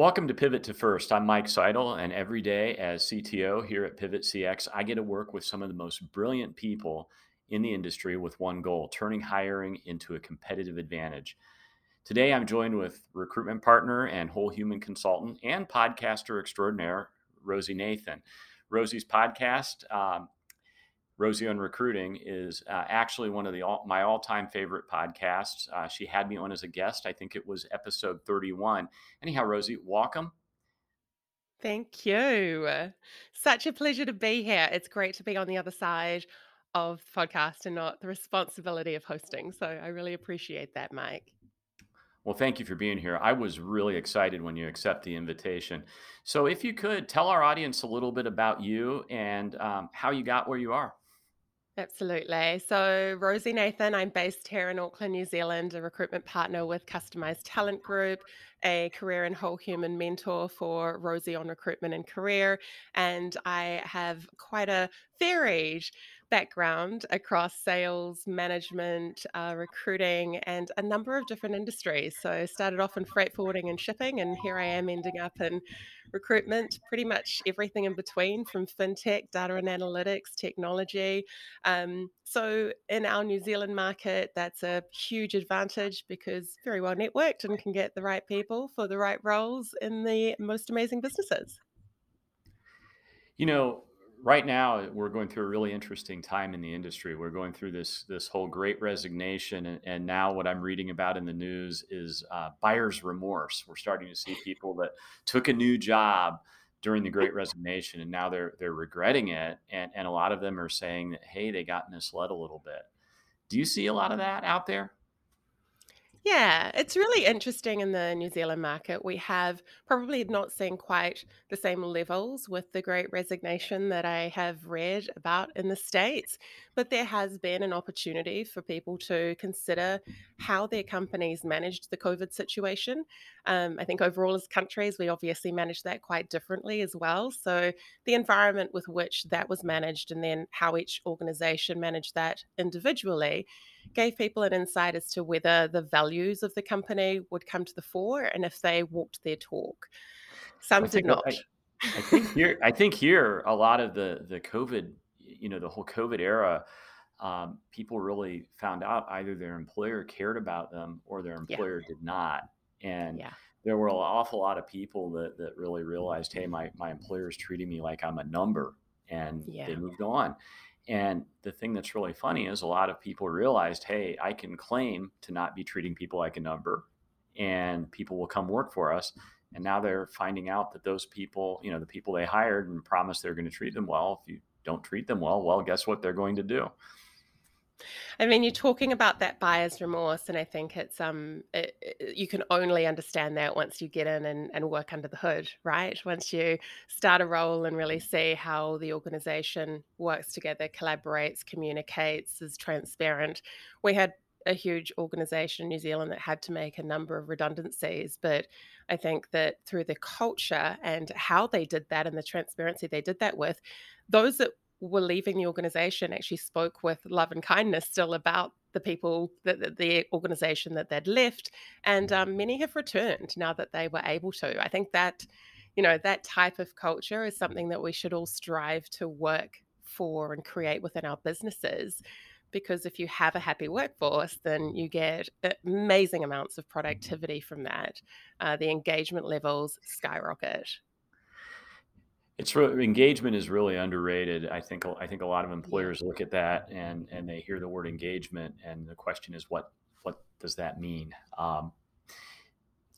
Welcome to Pivot to First. I'm Mike Seidel, and every day as CTO here at Pivot CX, I get to work with some of the most brilliant people in the industry with one goal turning hiring into a competitive advantage. Today, I'm joined with recruitment partner and whole human consultant and podcaster extraordinaire, Rosey Nathan. Rosey's podcast, um, Rosey on Recruiting is uh, actually one of the all, my all-time favorite podcasts. Uh, she had me on as a guest. I think it was episode 31. Anyhow, Rosey, welcome. Thank you. Such a pleasure to be here. It's great to be on the other side of the podcast and not the responsibility of hosting. So I really appreciate that, Mike. Well, thank you for being here. I was really excited when you accept the invitation. So, if you could tell our audience a little bit about you and um, how you got where you are. Absolutely. So, Rosey Nathan, I'm based here in Auckland, New Zealand, a recruitment partner with Customise Talent Group, a career and whole human mentor for Rosey on recruitment and career. And I have quite a varied background across sales, management, uh, recruiting, and a number of different industries. So I started off in freight forwarding and shipping, and here I am ending up in recruitment, pretty much everything in between from fintech, data and analytics, technology. Um, so in our New Zealand market, that's a huge advantage because very well networked and can get the right people for the right roles in the most amazing businesses. You know, right now we're going through a really interesting time in the industry. We're going through this this whole great resignation, and, and now what I'm reading about in the news is uh, buyer's remorse. We're starting to see people that took a new job during the great resignation, and now they're they're regretting it, and and a lot of them are saying that hey, they got misled a little bit. Do you see a lot of that out there? Yeah, it's really interesting in the New Zealand market. We have probably not seen quite the same levels with the great resignation that I have read about in the States, but there has been an opportunity for people to consider how their companies managed the COVID situation. Um, I think overall, as countries, we obviously managed that quite differently as well. So, the environment with which that was managed and then how each organization managed that individually gave people an insight as to whether the values of the company would come to the fore and if they walked their talk. Some did not. I, I think here, I think here, a lot of the the COVID, you know, the whole COVID era, um, people really found out either their employer cared about them or their employer yeah. did not, and yeah. there were an awful lot of people that that really realized, hey, my my employer is treating me like I'm a number, and yeah. they moved on. And the thing that's really funny is a lot of people realized, hey, I can claim to not be treating people like a number and people will come work for us. And now they're finding out that those people, you know, the people they hired and promised they're going to treat them well, if you don't treat them well, well, guess what they're going to do? I mean, you're talking about that buyer's remorse, and I think it's um, it, it, you can only understand that once you get in and, and work under the hood, right? Once you start a role and really see how the organization works together, collaborates, communicates, is transparent. We had a huge organization in New Zealand that had to make a number of redundancies, but I think that through the culture and how they did that and the transparency they did that with, those that were leaving the organization actually spoke with love and kindness still about the people that the organization that they'd left and um, many have returned now that they were able to. I think that you know that type of culture is something that we should all strive to work for and create within our businesses because if you have a happy workforce then you get amazing amounts of productivity from that. Uh, the engagement levels skyrocket it's really, engagement is really underrated. I think I think a lot of employers look at that and and they hear the word engagement, and the question is what what does that mean? Um,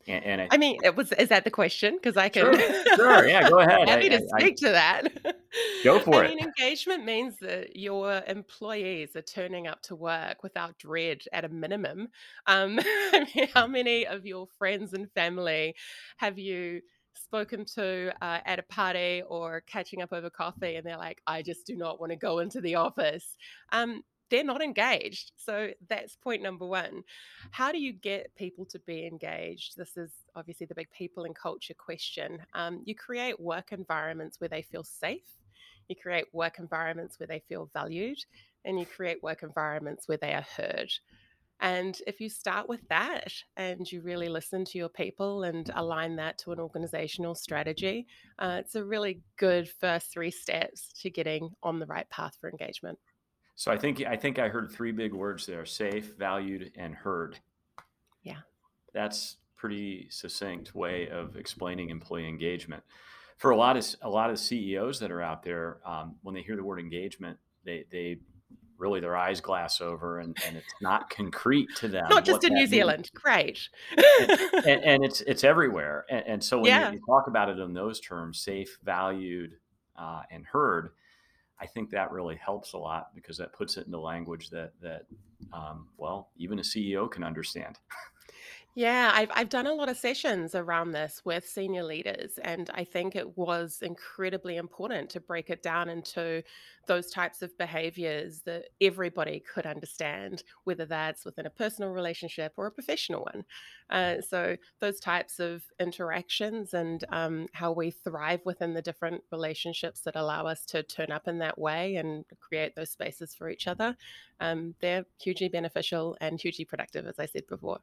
and, and I, I, mean, it was is that the question? Because I can sure, sure, yeah, go ahead. Happy I, to speak I, to that. Go for it. I mean, engagement means that your employees are turning up to work without dread at a minimum. Um, I mean, how many of your friends and family have you? Spoken to uh, at a party or catching up over coffee and they're like, I just do not want to go into the office. Um, they're not engaged. So that's point number one. How do you get people to be engaged? This is obviously the big people and culture question. Um, you create work environments where they feel safe, you create work environments where they feel valued, and you create work environments where they are heard. And if you start with that and you really listen to your people and align that to an organizational strategy, uh, it's a really good first three steps to getting on the right path for engagement. So I think I think I heard three big words there: safe, valued, and heard. Yeah, that's pretty succinct way of explaining employee engagement. For a lot of a lot of CEOs that are out there, um, when they hear the word engagement, they they really their eyes glass over and, and it's not concrete to them. Not just in New Zealand. Great. and, and, and, it's it's everywhere. And, and so when yeah. you, you, talk about it in those terms, safe, valued, uh, and heard, I think that really helps a lot because that puts it into language that that um, well even a CEO can understand. Yeah, I've I've done a lot of sessions around this with senior leaders, and I think it was incredibly important to break it down into those types of behaviors that everybody could understand, whether that's within a personal relationship or a professional one. Uh, so those types of interactions and um, how we thrive within the different relationships that allow us to turn up in that way and create those spaces for each other, um, they're hugely beneficial and hugely productive, as I said before.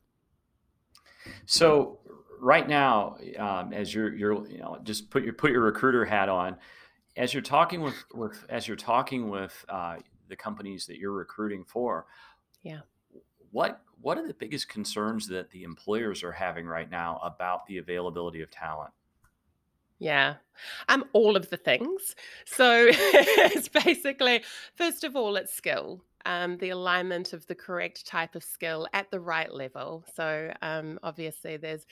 So right now, um, as you're you're you know just put your put your recruiter hat on, as you're talking with with as you're talking with uh, the companies that you're recruiting for, yeah, what what are the biggest concerns that the employers are having right now about the availability of talent? Yeah. Um, all of the things. So it's basically, first of all, it's skill um, the alignment of the correct type of skill at the right level. So, um, obviously, there's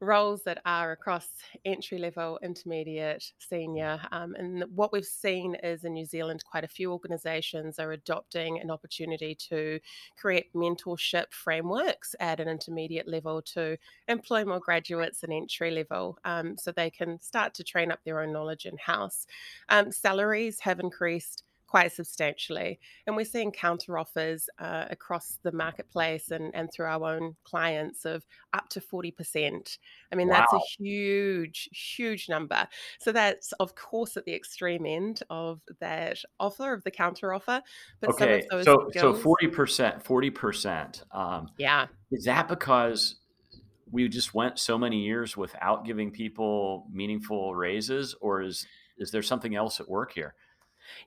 roles that are across entry level, intermediate, senior. Um, and what we've seen is in New Zealand, quite a few organizations are adopting an opportunity to create mentorship frameworks at an intermediate level to employ more graduates in entry level um, so they can start to train up their own knowledge in house. Um, salaries have increased quite substantially. And we're seeing counter offers uh, across the marketplace and, and through our own clients of up to 40%. I mean, wow. that's a huge, huge number. So that's, of course, at the extreme end of that offer, of the counter offer. But okay. so, skills, so 40%, 40%. Um, yeah. Is that because we just went so many years without giving people meaningful raises or is is there something else at work here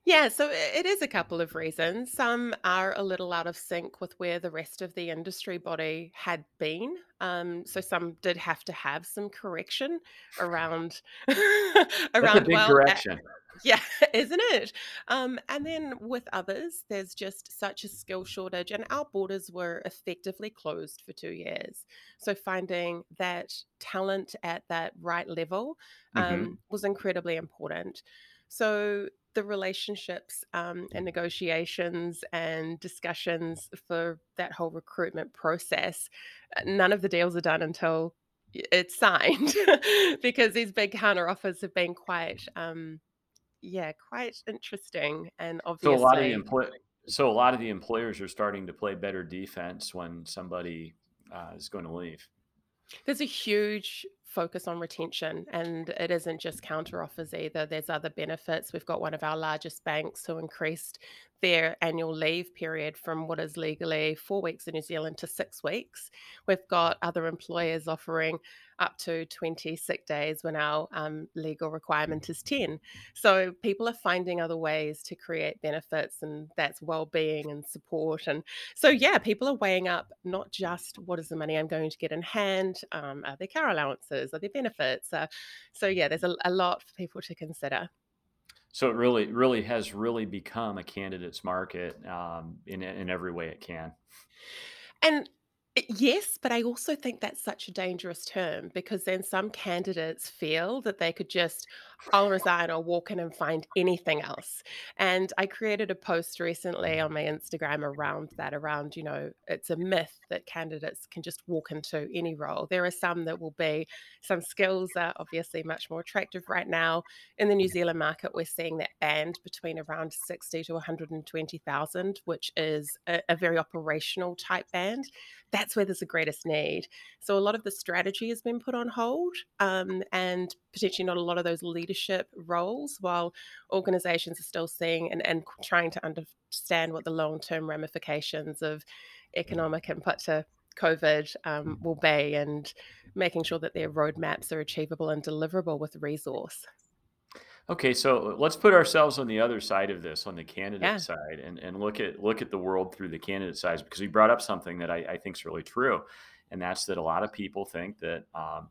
yeah, so it is a couple of reasons. Some are a little out of sync with where the rest of the industry body had been. Um, so some did have to have some correction around That's a big well, correction. yeah, isn't it? Um, and then with others, there's just such a skill shortage, and our borders were effectively closed for two years. So finding that talent at that right level hmm um, was incredibly important. So the relationships um, and negotiations and discussions for that whole recruitment process, uh, none of the deals are done until it's signed because these big counter offers have been quite, um, yeah, quite interesting and obviously. So a lot of the employ- so a lot of the employers are starting to play better defense when somebody uh, is going to leave. There's a huge focus on retention and it isn't just counter offers either there's other benefits we've got one of our largest banks who increased their annual leave period from what is legally four weeks in New Zealand to six weeks. We've got other employers offering up to 20 sick days when our um, legal requirement is 10. So people are finding other ways to create benefits, and that's well-being and support. And so, yeah, people are weighing up not just what is the money I'm going to get in hand, um, are there car allowances, are there benefits? Uh, so, yeah, there's a, a lot for people to consider. So it really, really has really become a candidates market um, in in every way it can. And Eh, yes, but I also think that's such a dangerous term because then some candidates feel that they could just, I'll resign or walk in and find anything else. And I created a post recently mm-hmm. on my Instagram around that, around, you know, it's a myth that candidates can just walk into any role. There are some that will be, some skills are obviously much more attractive right now. In the New Zealand market, we're seeing that band between around 60 to 120,000, which is a, a very operational type band. That's that's where there's the greatest need. So a lot of the strategy has been put on hold, um, and potentially not a lot of those leadership roles, while organizations are still seeing and, and trying to understand what the long term ramifications of economic input to COVID um, will be and making sure that their roadmaps are achievable and deliverable with resource. Okay, so let's put ourselves on the other side of this, on the candidate yeah. side, and, and look at look at the world through the candidate side, because we brought up something that I, I think is really true, and that's that a lot of people think that um,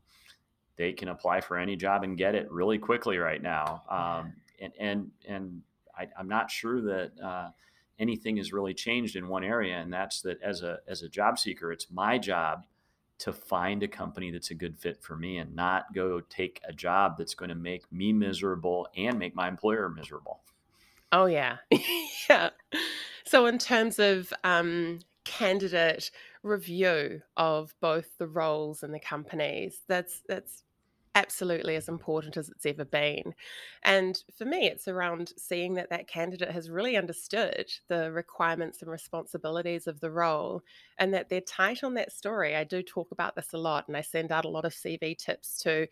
they can apply for any job and get it really quickly right now, um, and and and I, am not sure that uh, anything has really changed in one area, and that's that as a as a job seeker, it's my job to find a company that's a good fit for me and not go take a job that's going to make me miserable and make my employer miserable. Oh yeah, yeah. So in terms of um, candidate review of both the roles and the companies, that's that's absolutely as important as it's ever been. And for me, it's around seeing that that candidate has really understood the requirements and responsibilities of the role and that they're tight on that story. I do talk about this a lot and I send out a lot of CV tips to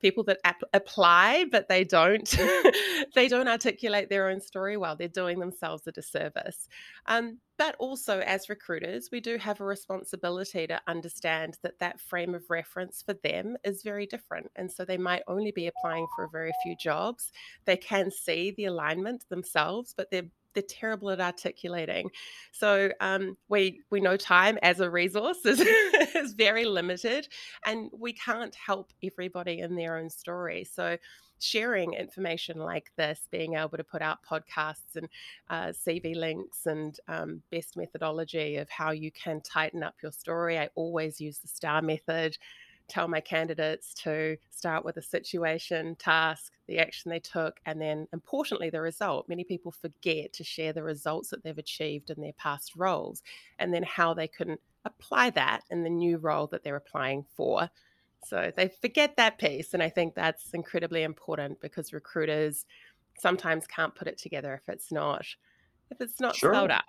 people that ap- apply but they don't they don't articulate their own story well. They're doing themselves a disservice. Um, but also, as recruiters, we do have a responsibility to understand that that frame of reference for them is very different. And so they might only be applying for a very few jobs. They can see the alignment themselves, but they're they're terrible at articulating. So um, we we know time as a resource is, is very limited, and we can't help everybody in their own story. So sharing information like this, being able to put out podcasts and uh, CV links and um, best methodology of how you can tighten up your story. I always use the STAR method. Tell my candidates to start with a situation, task, the action they took, and then importantly, the result. Many people forget to share the results that they've achieved in their past roles and then how they can apply that in the new role that they're applying for so they forget that piece. And I think that's incredibly important because recruiters sometimes can't put it together if it's not if it's not sure. spelled out.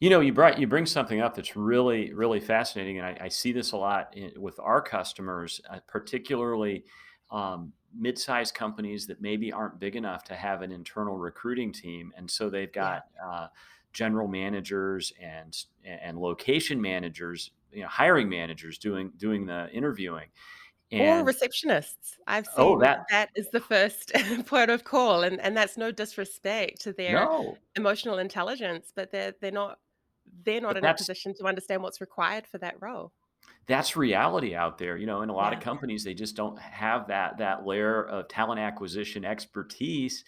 You know, you brought you bring something up that's really really fascinating, and I, I see this a lot in, with our customers, uh, particularly um, mid-sized companies that maybe aren't big enough to have an internal recruiting team, and so they've got uh, general managers and and location managers, you know, hiring managers doing doing the interviewing, and, or receptionists. I've oh, seen oh, that, that is the first point of call, and, and that's no disrespect to their no. emotional intelligence, but they're they're not they're not but in a position to understand what's required for that role. That's reality out there, you know. In a lot yeah. of companies, they just don't have that that layer of talent acquisition expertise.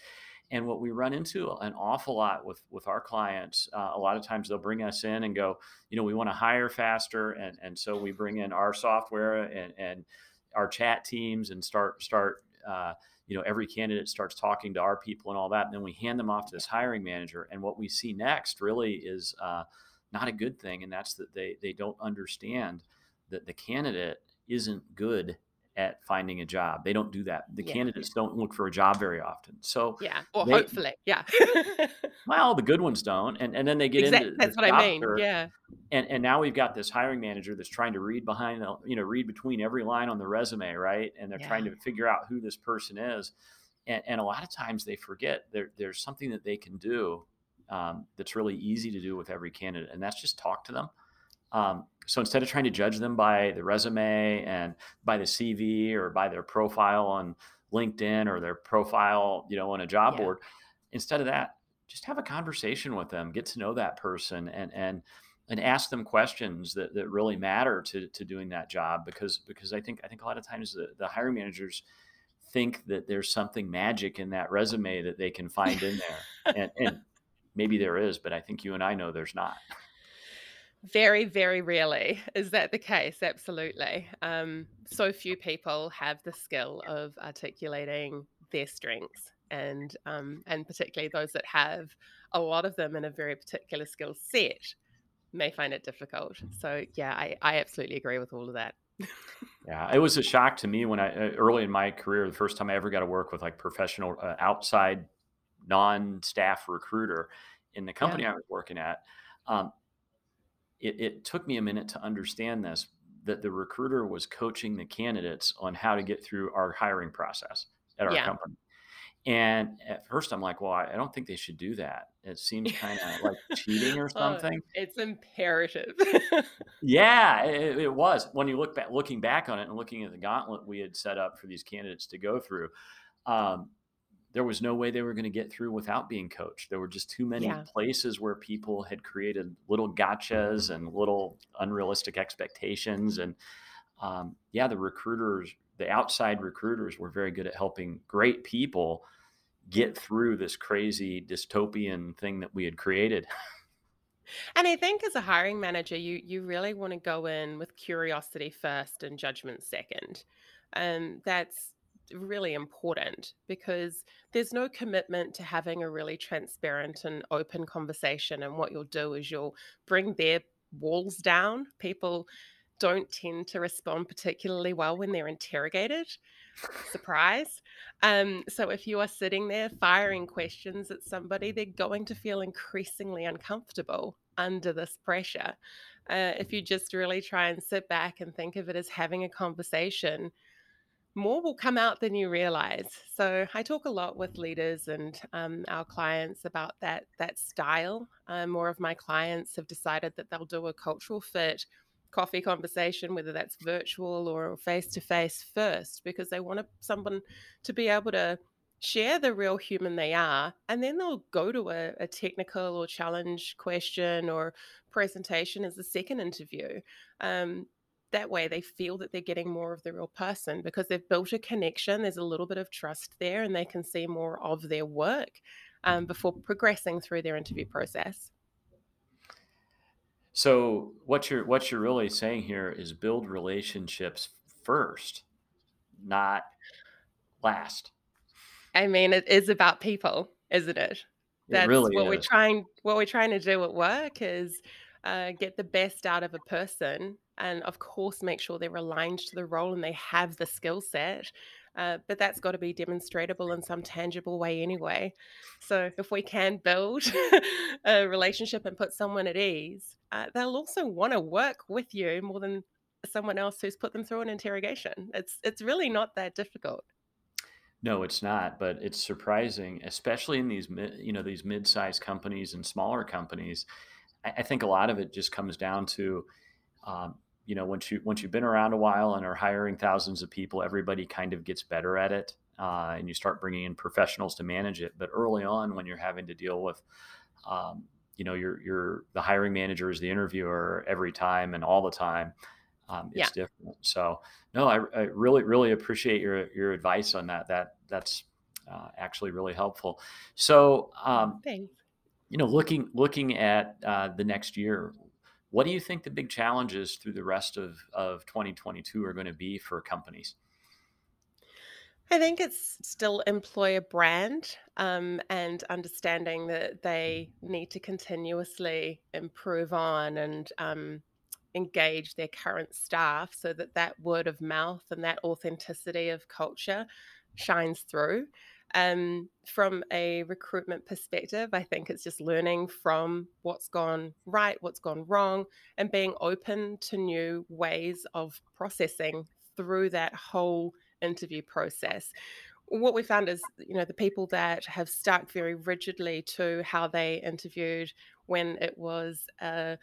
And what we run into an awful lot with with our clients, uh, a lot of times they'll bring us in and go, you know, we want to hire faster, and and so we bring in our software and and our chat teams and start start uh, you know every candidate starts talking to our people and all that and then we hand them off to this hiring manager and what we see next really is uh, not a good thing and that's that they they don't understand that the candidate isn't good at finding a job. They don't do that. The yeah. candidates don't look for a job very often. So yeah, or they, hopefully, yeah. well, the good ones don't, and and then they get exactly. into that's what I mean. Yeah. And and now we've got this hiring manager that's trying to read behind the you know read between every line on the resume, right? And they're yeah. trying to figure out who this person is, and, and a lot of times they forget there there's something that they can do um, that's really easy to do with every candidate, and that's just talk to them. Um, so instead of trying to judge them by the resume and by the CV or by their profile on LinkedIn or their profile, you know, on a job yeah. board, instead of that, just have a conversation with them, get to know that person, and and and ask them questions that, that really matter to, to doing that job because because I think I think a lot of times the, the hiring managers think that there's something magic in that resume that they can find in there and, and maybe there is but I think you and I know there's not. Very, very rarely is that the case. Absolutely. Um, so few people have the skill of articulating their strengths, and um, and particularly those that have a lot of them in a very particular skill set may find it difficult. So yeah, I, I absolutely agree with all of that. yeah, it was a shock to me when I uh, early in my career, the first time I ever got to work with like professional uh, outside non-staff recruiter in the company yeah. I was working at. Um, it, it took me a minute to understand this that the recruiter was coaching the candidates on how to get through our hiring process at our yeah. company. And at first, I'm like, well, I don't think they should do that. It seems kind of like cheating or oh, something. Oh, it's imperative. yeah, it, it, was. When you look back, looking back on it and looking at the gauntlet we had set up for these candidates to go through, um, there was no way they were going to get through without being coached. There were just too many yeah. places where people had created little gotchas and little unrealistic expectations. And um, yeah, the recruiters the outside recruiters were very good at helping great people get through this crazy dystopian thing that we had created. And I think as a hiring manager, you you really want to go in with curiosity first and judgment second. And um, that's really important because there's no commitment to having a really transparent and open conversation. And what you'll do is you'll bring their walls down. People don't tend to respond particularly well when they're interrogated. Surprise. Um, so if you are sitting there firing questions at somebody, they're going to feel increasingly uncomfortable under this pressure. Uh, if you just really try and sit back and think of it as having a conversation, more will come out than you realize. So I talk a lot with leaders and um, our clients about that that style. Uh, more of my clients have decided that they'll do a cultural fit coffee conversation, whether that's virtual or face to face first, because they want someone to be able to share the real human they are. And then they'll go to a, a technical or challenge question or presentation as a second interview. Um, that way they feel that they're getting more of the real person because they've built a connection there's a little bit of trust there and they can see more of their work um, before progressing through their interview process so what you're what you're really saying here is build relationships first, not last. I mean, it is about people, isn't it? That's it really what is. we're trying. What we're trying to do at work is uh, get the best out of a person, and of course, make sure they're aligned to the role and they have the skill set. Uh, but that's got to be demonstrable in some tangible way anyway. So if we can build a relationship and put someone at ease, uh, they'll also want to work with you more than someone else who's put them through an interrogation. It's it's really not that difficult. No, it's not, but it's surprising, especially in these you know these mid-sized companies and smaller companies. I, I think a lot of it just comes down to um, you know once you once you've been around a while and are hiring thousands of people everybody kind of gets better at it uh, and you start bringing in professionals to manage it but early on when you're having to deal with um, you know you're you're the hiring manager is the interviewer every time and all the time um, it's yeah. different so no I, I, really really appreciate your your advice on that that that's uh, actually really helpful so um, Thanks. You know looking looking at uh, the next year what do you think the big challenges through the rest of, of 2022 are going to be for companies? I think it's still employer brand um, and understanding that they need to continuously improve on and um, engage their current staff so that that word of mouth and that authenticity of culture shines through. Um, from a recruitment perspective, I think it's just learning from what's gone right, what's gone wrong, and being open to new ways of processing through that whole interview process. What we found is, you know, the people that have stuck very rigidly to how they interviewed when it was a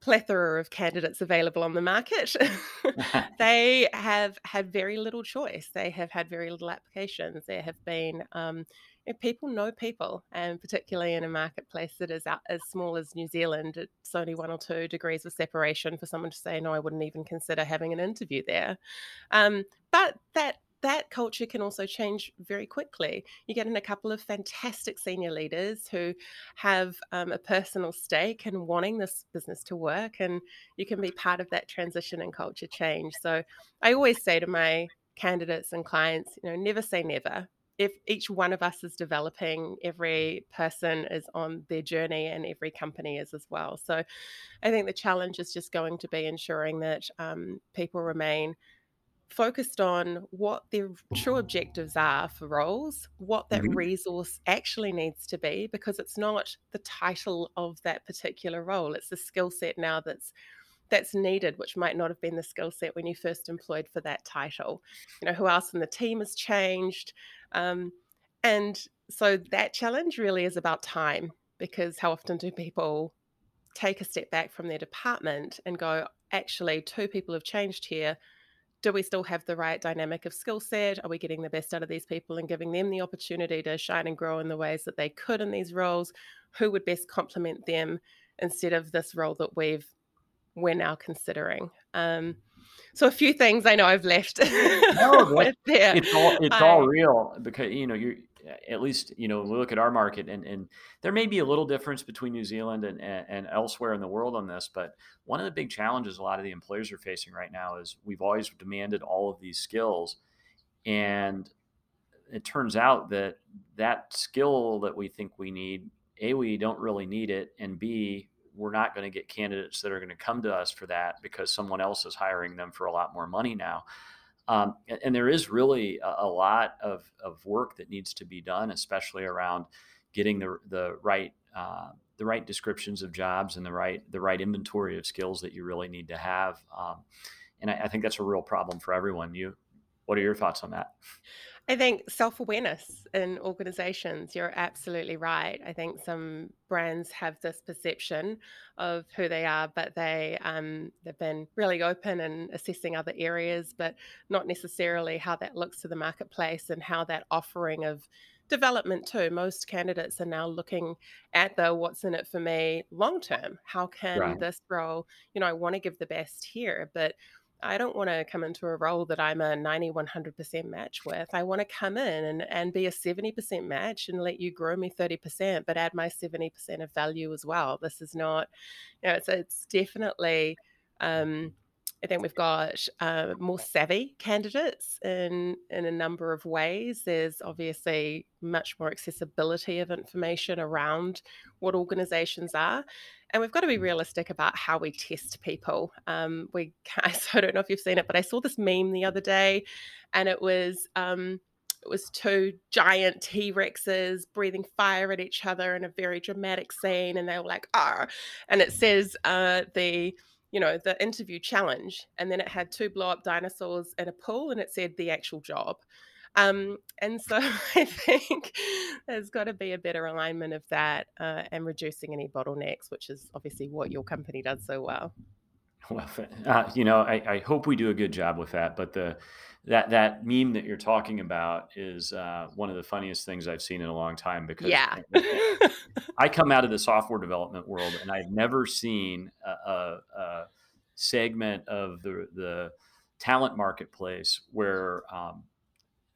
plethora of candidates available on the market, they have had very little choice. They have had very little applications. There have been um, people know people, and particularly in a marketplace that is as small as New Zealand, it's only one or two degrees of separation for someone to say, "No, I wouldn't even consider having an interview there." Um, but that that culture can also change very quickly. You get in a couple of fantastic senior leaders who have um, a personal stake in wanting this business to work, and you can be part of that transition and culture change. So I always say to my candidates and clients, you know, never say never. If each one of us is developing, every person is on their journey and every company is as well. So I think the challenge is just going to be ensuring that um, people remain focused on what their true objectives are for roles, what that mm-hmm. resource actually needs to be, because it's not the title of that particular role, it's the skill set now that's that's needed, which might not have been the skill set when you first employed for that title. You know, who else in the team has changed? Um, and so that challenge really is about time because how often do people take a step back from their department and go, actually, two people have changed here. Do we still have the right dynamic of skill set? Are we getting the best out of these people and giving them the opportunity to shine and grow in the ways that they could in these roles? Who would best complement them instead of this role that we've we're now considering? Um, so a few things I know I've left. no, it's all it's I, all real because you know you're at least you know we look at our market and, and there may be a little difference between new zealand and, and, and, elsewhere in the world on this but one of the big challenges a lot of the employers are facing right now is we've always demanded all of these skills. And it turns out that that skill that we think we need a we don't really need it and b we're not going to get candidates that are going to come to us for that because someone else is hiring them for a lot more money now um, and, and, there is really a, a, lot of, of work that needs to be done, especially around getting the, the right uh, the right descriptions of jobs and the right the right inventory of skills that you really need to have. Um, and I, I think that's a real problem for everyone. You, what are your thoughts on that? I think self awareness in organizations, you're absolutely right. I think some brands have this perception of who they are, but they, um, they've been really open and assessing other areas, but not necessarily how that looks to the marketplace and how that offering of development too. Most candidates are now looking at the what's in it for me long term. How can right. this role, you know, I want to give the best here, but I don't want to come into a role that I'm a 90, 100% match with. I want to come in and, and be a 70% match and let you grow me 30%, but add my 70% of value as well. This is not, you know, it's, it's definitely, um, I think we've got uh, more savvy candidates in in a number of ways. There's obviously much more accessibility of information around what organisations are, and we've got to be realistic about how we test people. Um, we, so I don't know if you've seen it, but I saw this meme the other day, and it was. Um, it was two giant T Rexes breathing fire at each other in a very dramatic scene, and they were like, "Ah!" And it says uh, the you know, the interview challenge, and then it had two blow up dinosaurs in a pool, and it said the actual job. Um, and so I think there's got to be a better alignment of that uh, and reducing any bottlenecks, which is obviously what your company does so well. Well, uh, you know, I, I, hope we do a good job with that. But the that that meme that you're talking about is uh, one of the funniest things I've seen in a long time because yeah. I come out of the software development world and I've never seen a, a, a segment of the the talent marketplace where um,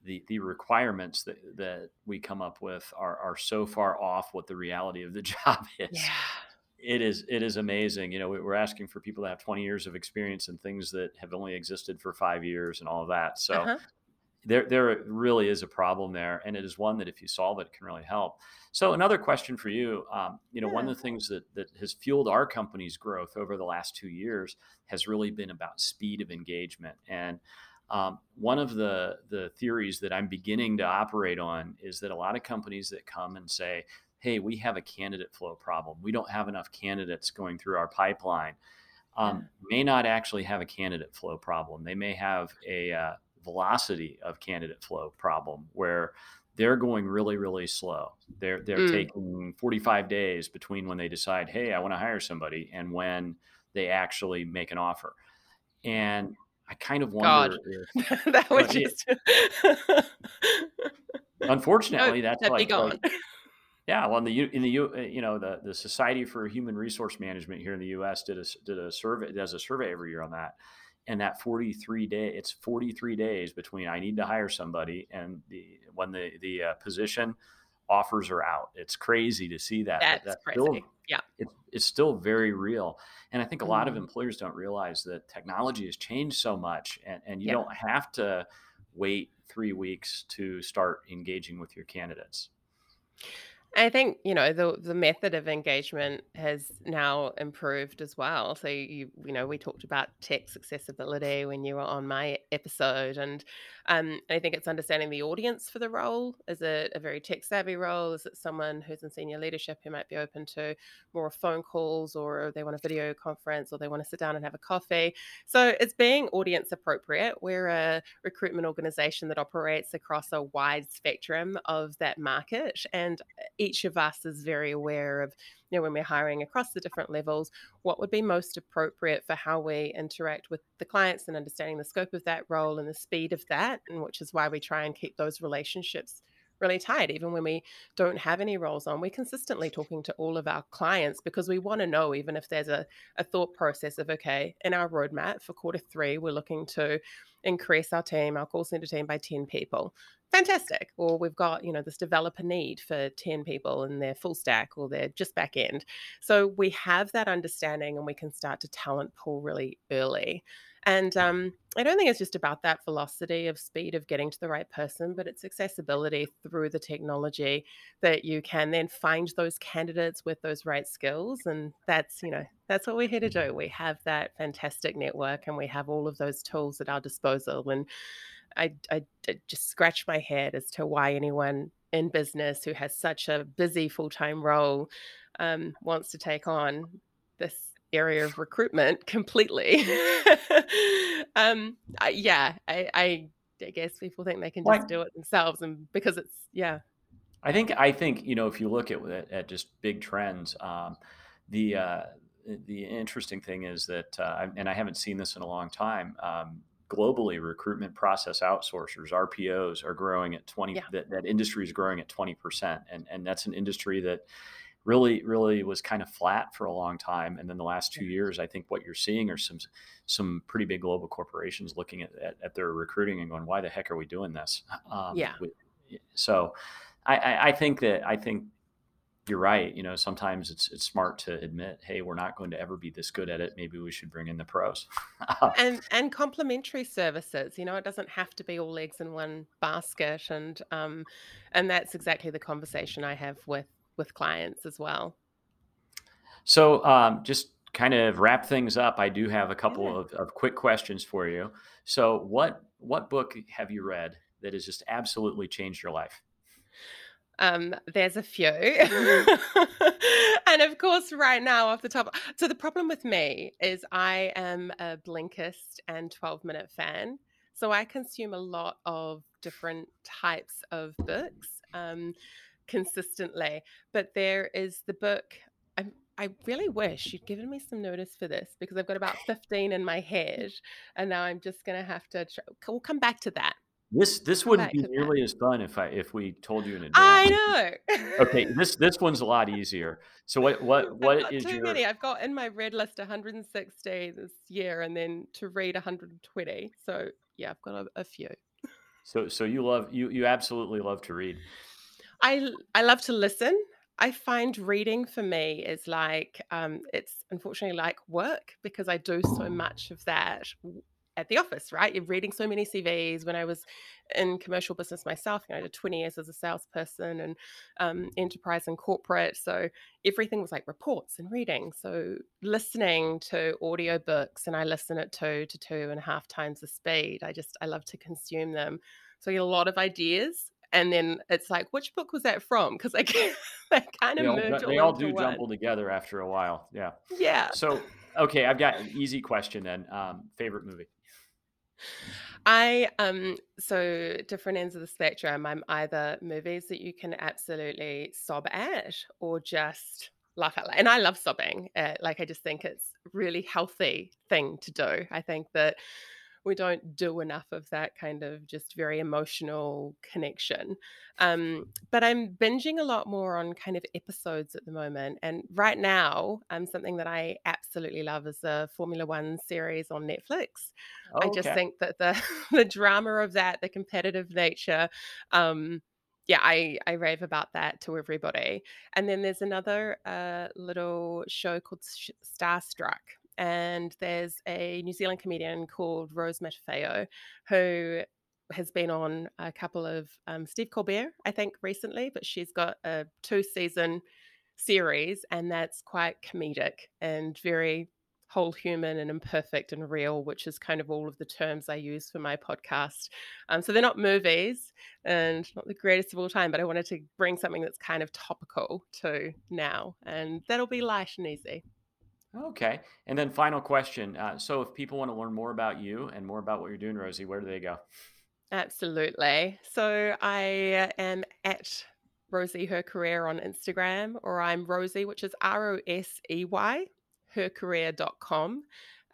the the requirements that that we come up with are are so far off what the reality of the job is. Yeah it is it is amazing. You know, we're asking for people to have 20 years of experience in things that have only existed for five years and all of that. So uh-huh. there there really is a problem there, and it is one that if you solve it, can really help. So another question for you, um, you know, yeah. one of the things that that has fueled our company's growth over the last two years has really been about speed of engagement and. Um, one of the the theories that I'm beginning to operate on is that a lot of companies that come and say, hey, we have a candidate flow problem. We don't have enough candidates going through our pipeline. Um, may not actually have a candidate flow problem. They may have a uh, velocity of candidate flow problem where they're going really, really slow. They're they're mm. taking 45 days between when they decide, hey, I want to hire somebody, and when they actually make an offer. And I kind of wonder if, that would just unfortunately that's like, like, yeah, well, in the in the you know the the Society for Human Resource Management here in the U.S. did a did a survey does a survey every year on that, and that 43 day it's 43 days between I need to hire somebody and the when the the uh, position offers are out. It's crazy to see that. That's, that's crazy. Still, yeah, it, it's still very real, and I think a lot of mm-hmm. employers don't realize that technology has changed so much, and and you yeah. don't have to wait three weeks to start engaging with your candidates. I think you know the the method of engagement has now improved as well. So you you know we talked about text accessibility when you were on my episode, and um, I think it's understanding the audience for the role. Is it a very tech savvy role? Is it someone who's in senior leadership who might be open to more phone calls, or they want a video conference, or they want to sit down and have a coffee? So it's being audience appropriate. We're a recruitment organization that operates across a wide spectrum of that market, and each of us is very aware of, know, when we're hiring across the different levels, what would be most appropriate for how we interact with the clients and understanding the scope of that role and the speed of that, and which is why we try and keep those relationships really tight even when we don't have any roles on we're consistently talking to all of our clients because we want to know even if there's a, a thought process of okay in our roadmap for quarter three we're looking to increase our team our call center team by 10 people fantastic. Or we've got, you know, this developer need for 10 people and they're full stack or they're just back end. So we have that understanding and we can start to talent pool really early. And um, I don't think it's just about that velocity of speed of getting to the right person, but it's accessibility through the technology that you can then find those candidates with those right skills. And that's, you know, that's what we're here to do. We have that fantastic network and we have all of those tools at our disposal. And I, I, I just scratch my head as to why anyone in business who has such a busy full time role um, wants to take on this area of recruitment completely. um, I, yeah, I, I, I, guess people think they can just do it themselves, and because it's yeah. I think I think you know if you look at at just big trends, um, the uh, the interesting thing is that, uh, and I haven't seen this in a long time. Um, globally recruitment process outsourcers rpos are growing at 20 yeah. that, that industry is growing at 20% and and that's an industry that really really was kind of flat for a long time and then the last two years i think what you're seeing are some some pretty big global corporations looking at, at, at their recruiting and going why the heck are we doing this um, yeah so I, I think that i think you're right. You know, sometimes it's it's smart to admit, hey, we're not going to ever be this good at it. Maybe we should bring in the pros. and and complementary services. You know, it doesn't have to be all eggs in one basket. And um, and that's exactly the conversation I have with with clients as well. So um, just kind of wrap things up. I do have a couple yeah. of, of quick questions for you. So what what book have you read that has just absolutely changed your life? Um, there's a few. and of course, right now, off the top. So, the problem with me is I am a Blinkist and 12 minute fan. So, I consume a lot of different types of books um, consistently. But there is the book. i I really wish you'd given me some notice for this because I've got about 15 in my head. And now I'm just going to have to. Try, we'll come back to that. This this wouldn't be nearly as fun if I if we told you in advance. I know. okay, this this one's a lot easier. So what what what is too your? Many. I've got in my red list 160 this year, and then to read 120. So yeah, I've got a, a few. So so you love you you absolutely love to read. I I love to listen. I find reading for me is like um, it's unfortunately like work because I do so much of that at the office, right? You're reading so many CVs. When I was in commercial business myself, you know, I did 20 years as a salesperson and um, enterprise and corporate. So everything was like reports and reading. So listening to audiobooks, and I listen at two to two and a half times the speed. I just, I love to consume them. So I get a lot of ideas. And then it's like, which book was that from? Because I, I kind of they all, they all do jumble together after a while. Yeah. Yeah. So okay, I've got an easy question then. Um, favorite movie? I um so different ends of the spectrum. I'm either movies that you can absolutely sob at or just laugh at. And I love sobbing. Uh, like I just think it's really healthy thing to do. I think that we don't do enough of that kind of just very emotional connection. Um, but I'm binging a lot more on kind of episodes at the moment. And right now, um, something that I absolutely love is the Formula One series on Netflix. Oh, I just think that the the drama of that, the competitive nature, um, yeah, I, I rave about that to everybody. And then there's another uh, little show called Starstruck, and there's a New Zealand comedian called Rose Matafeo who has been on a couple of um, Steve Colbert, I think, recently, but she's got a two season series, and that's quite comedic and very whole human and imperfect and real, which is kind of all of the terms I use for my podcast. Um, so they're not movies and not the greatest of all time, but I wanted to bring something that's kind of topical to now, and that'll be light and easy. Okay. And then final question. Uh, so if people want to learn more about you and more about what you're doing, Rosey, where do they go? Absolutely. So I am at Rosey Her Career on Instagram, or I'm Rosey, which is R O S E Y hercareer.com. Um,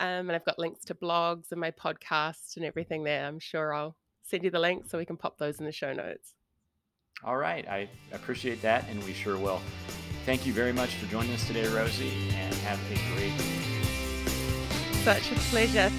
and I've got links to blogs and my podcast and everything there. I'm sure I'll send you the link so we can pop those in the show notes. All right. I appreciate that, and we sure will. Thank you very much for joining us today, Rosey, and have a great week. Such a pleasure.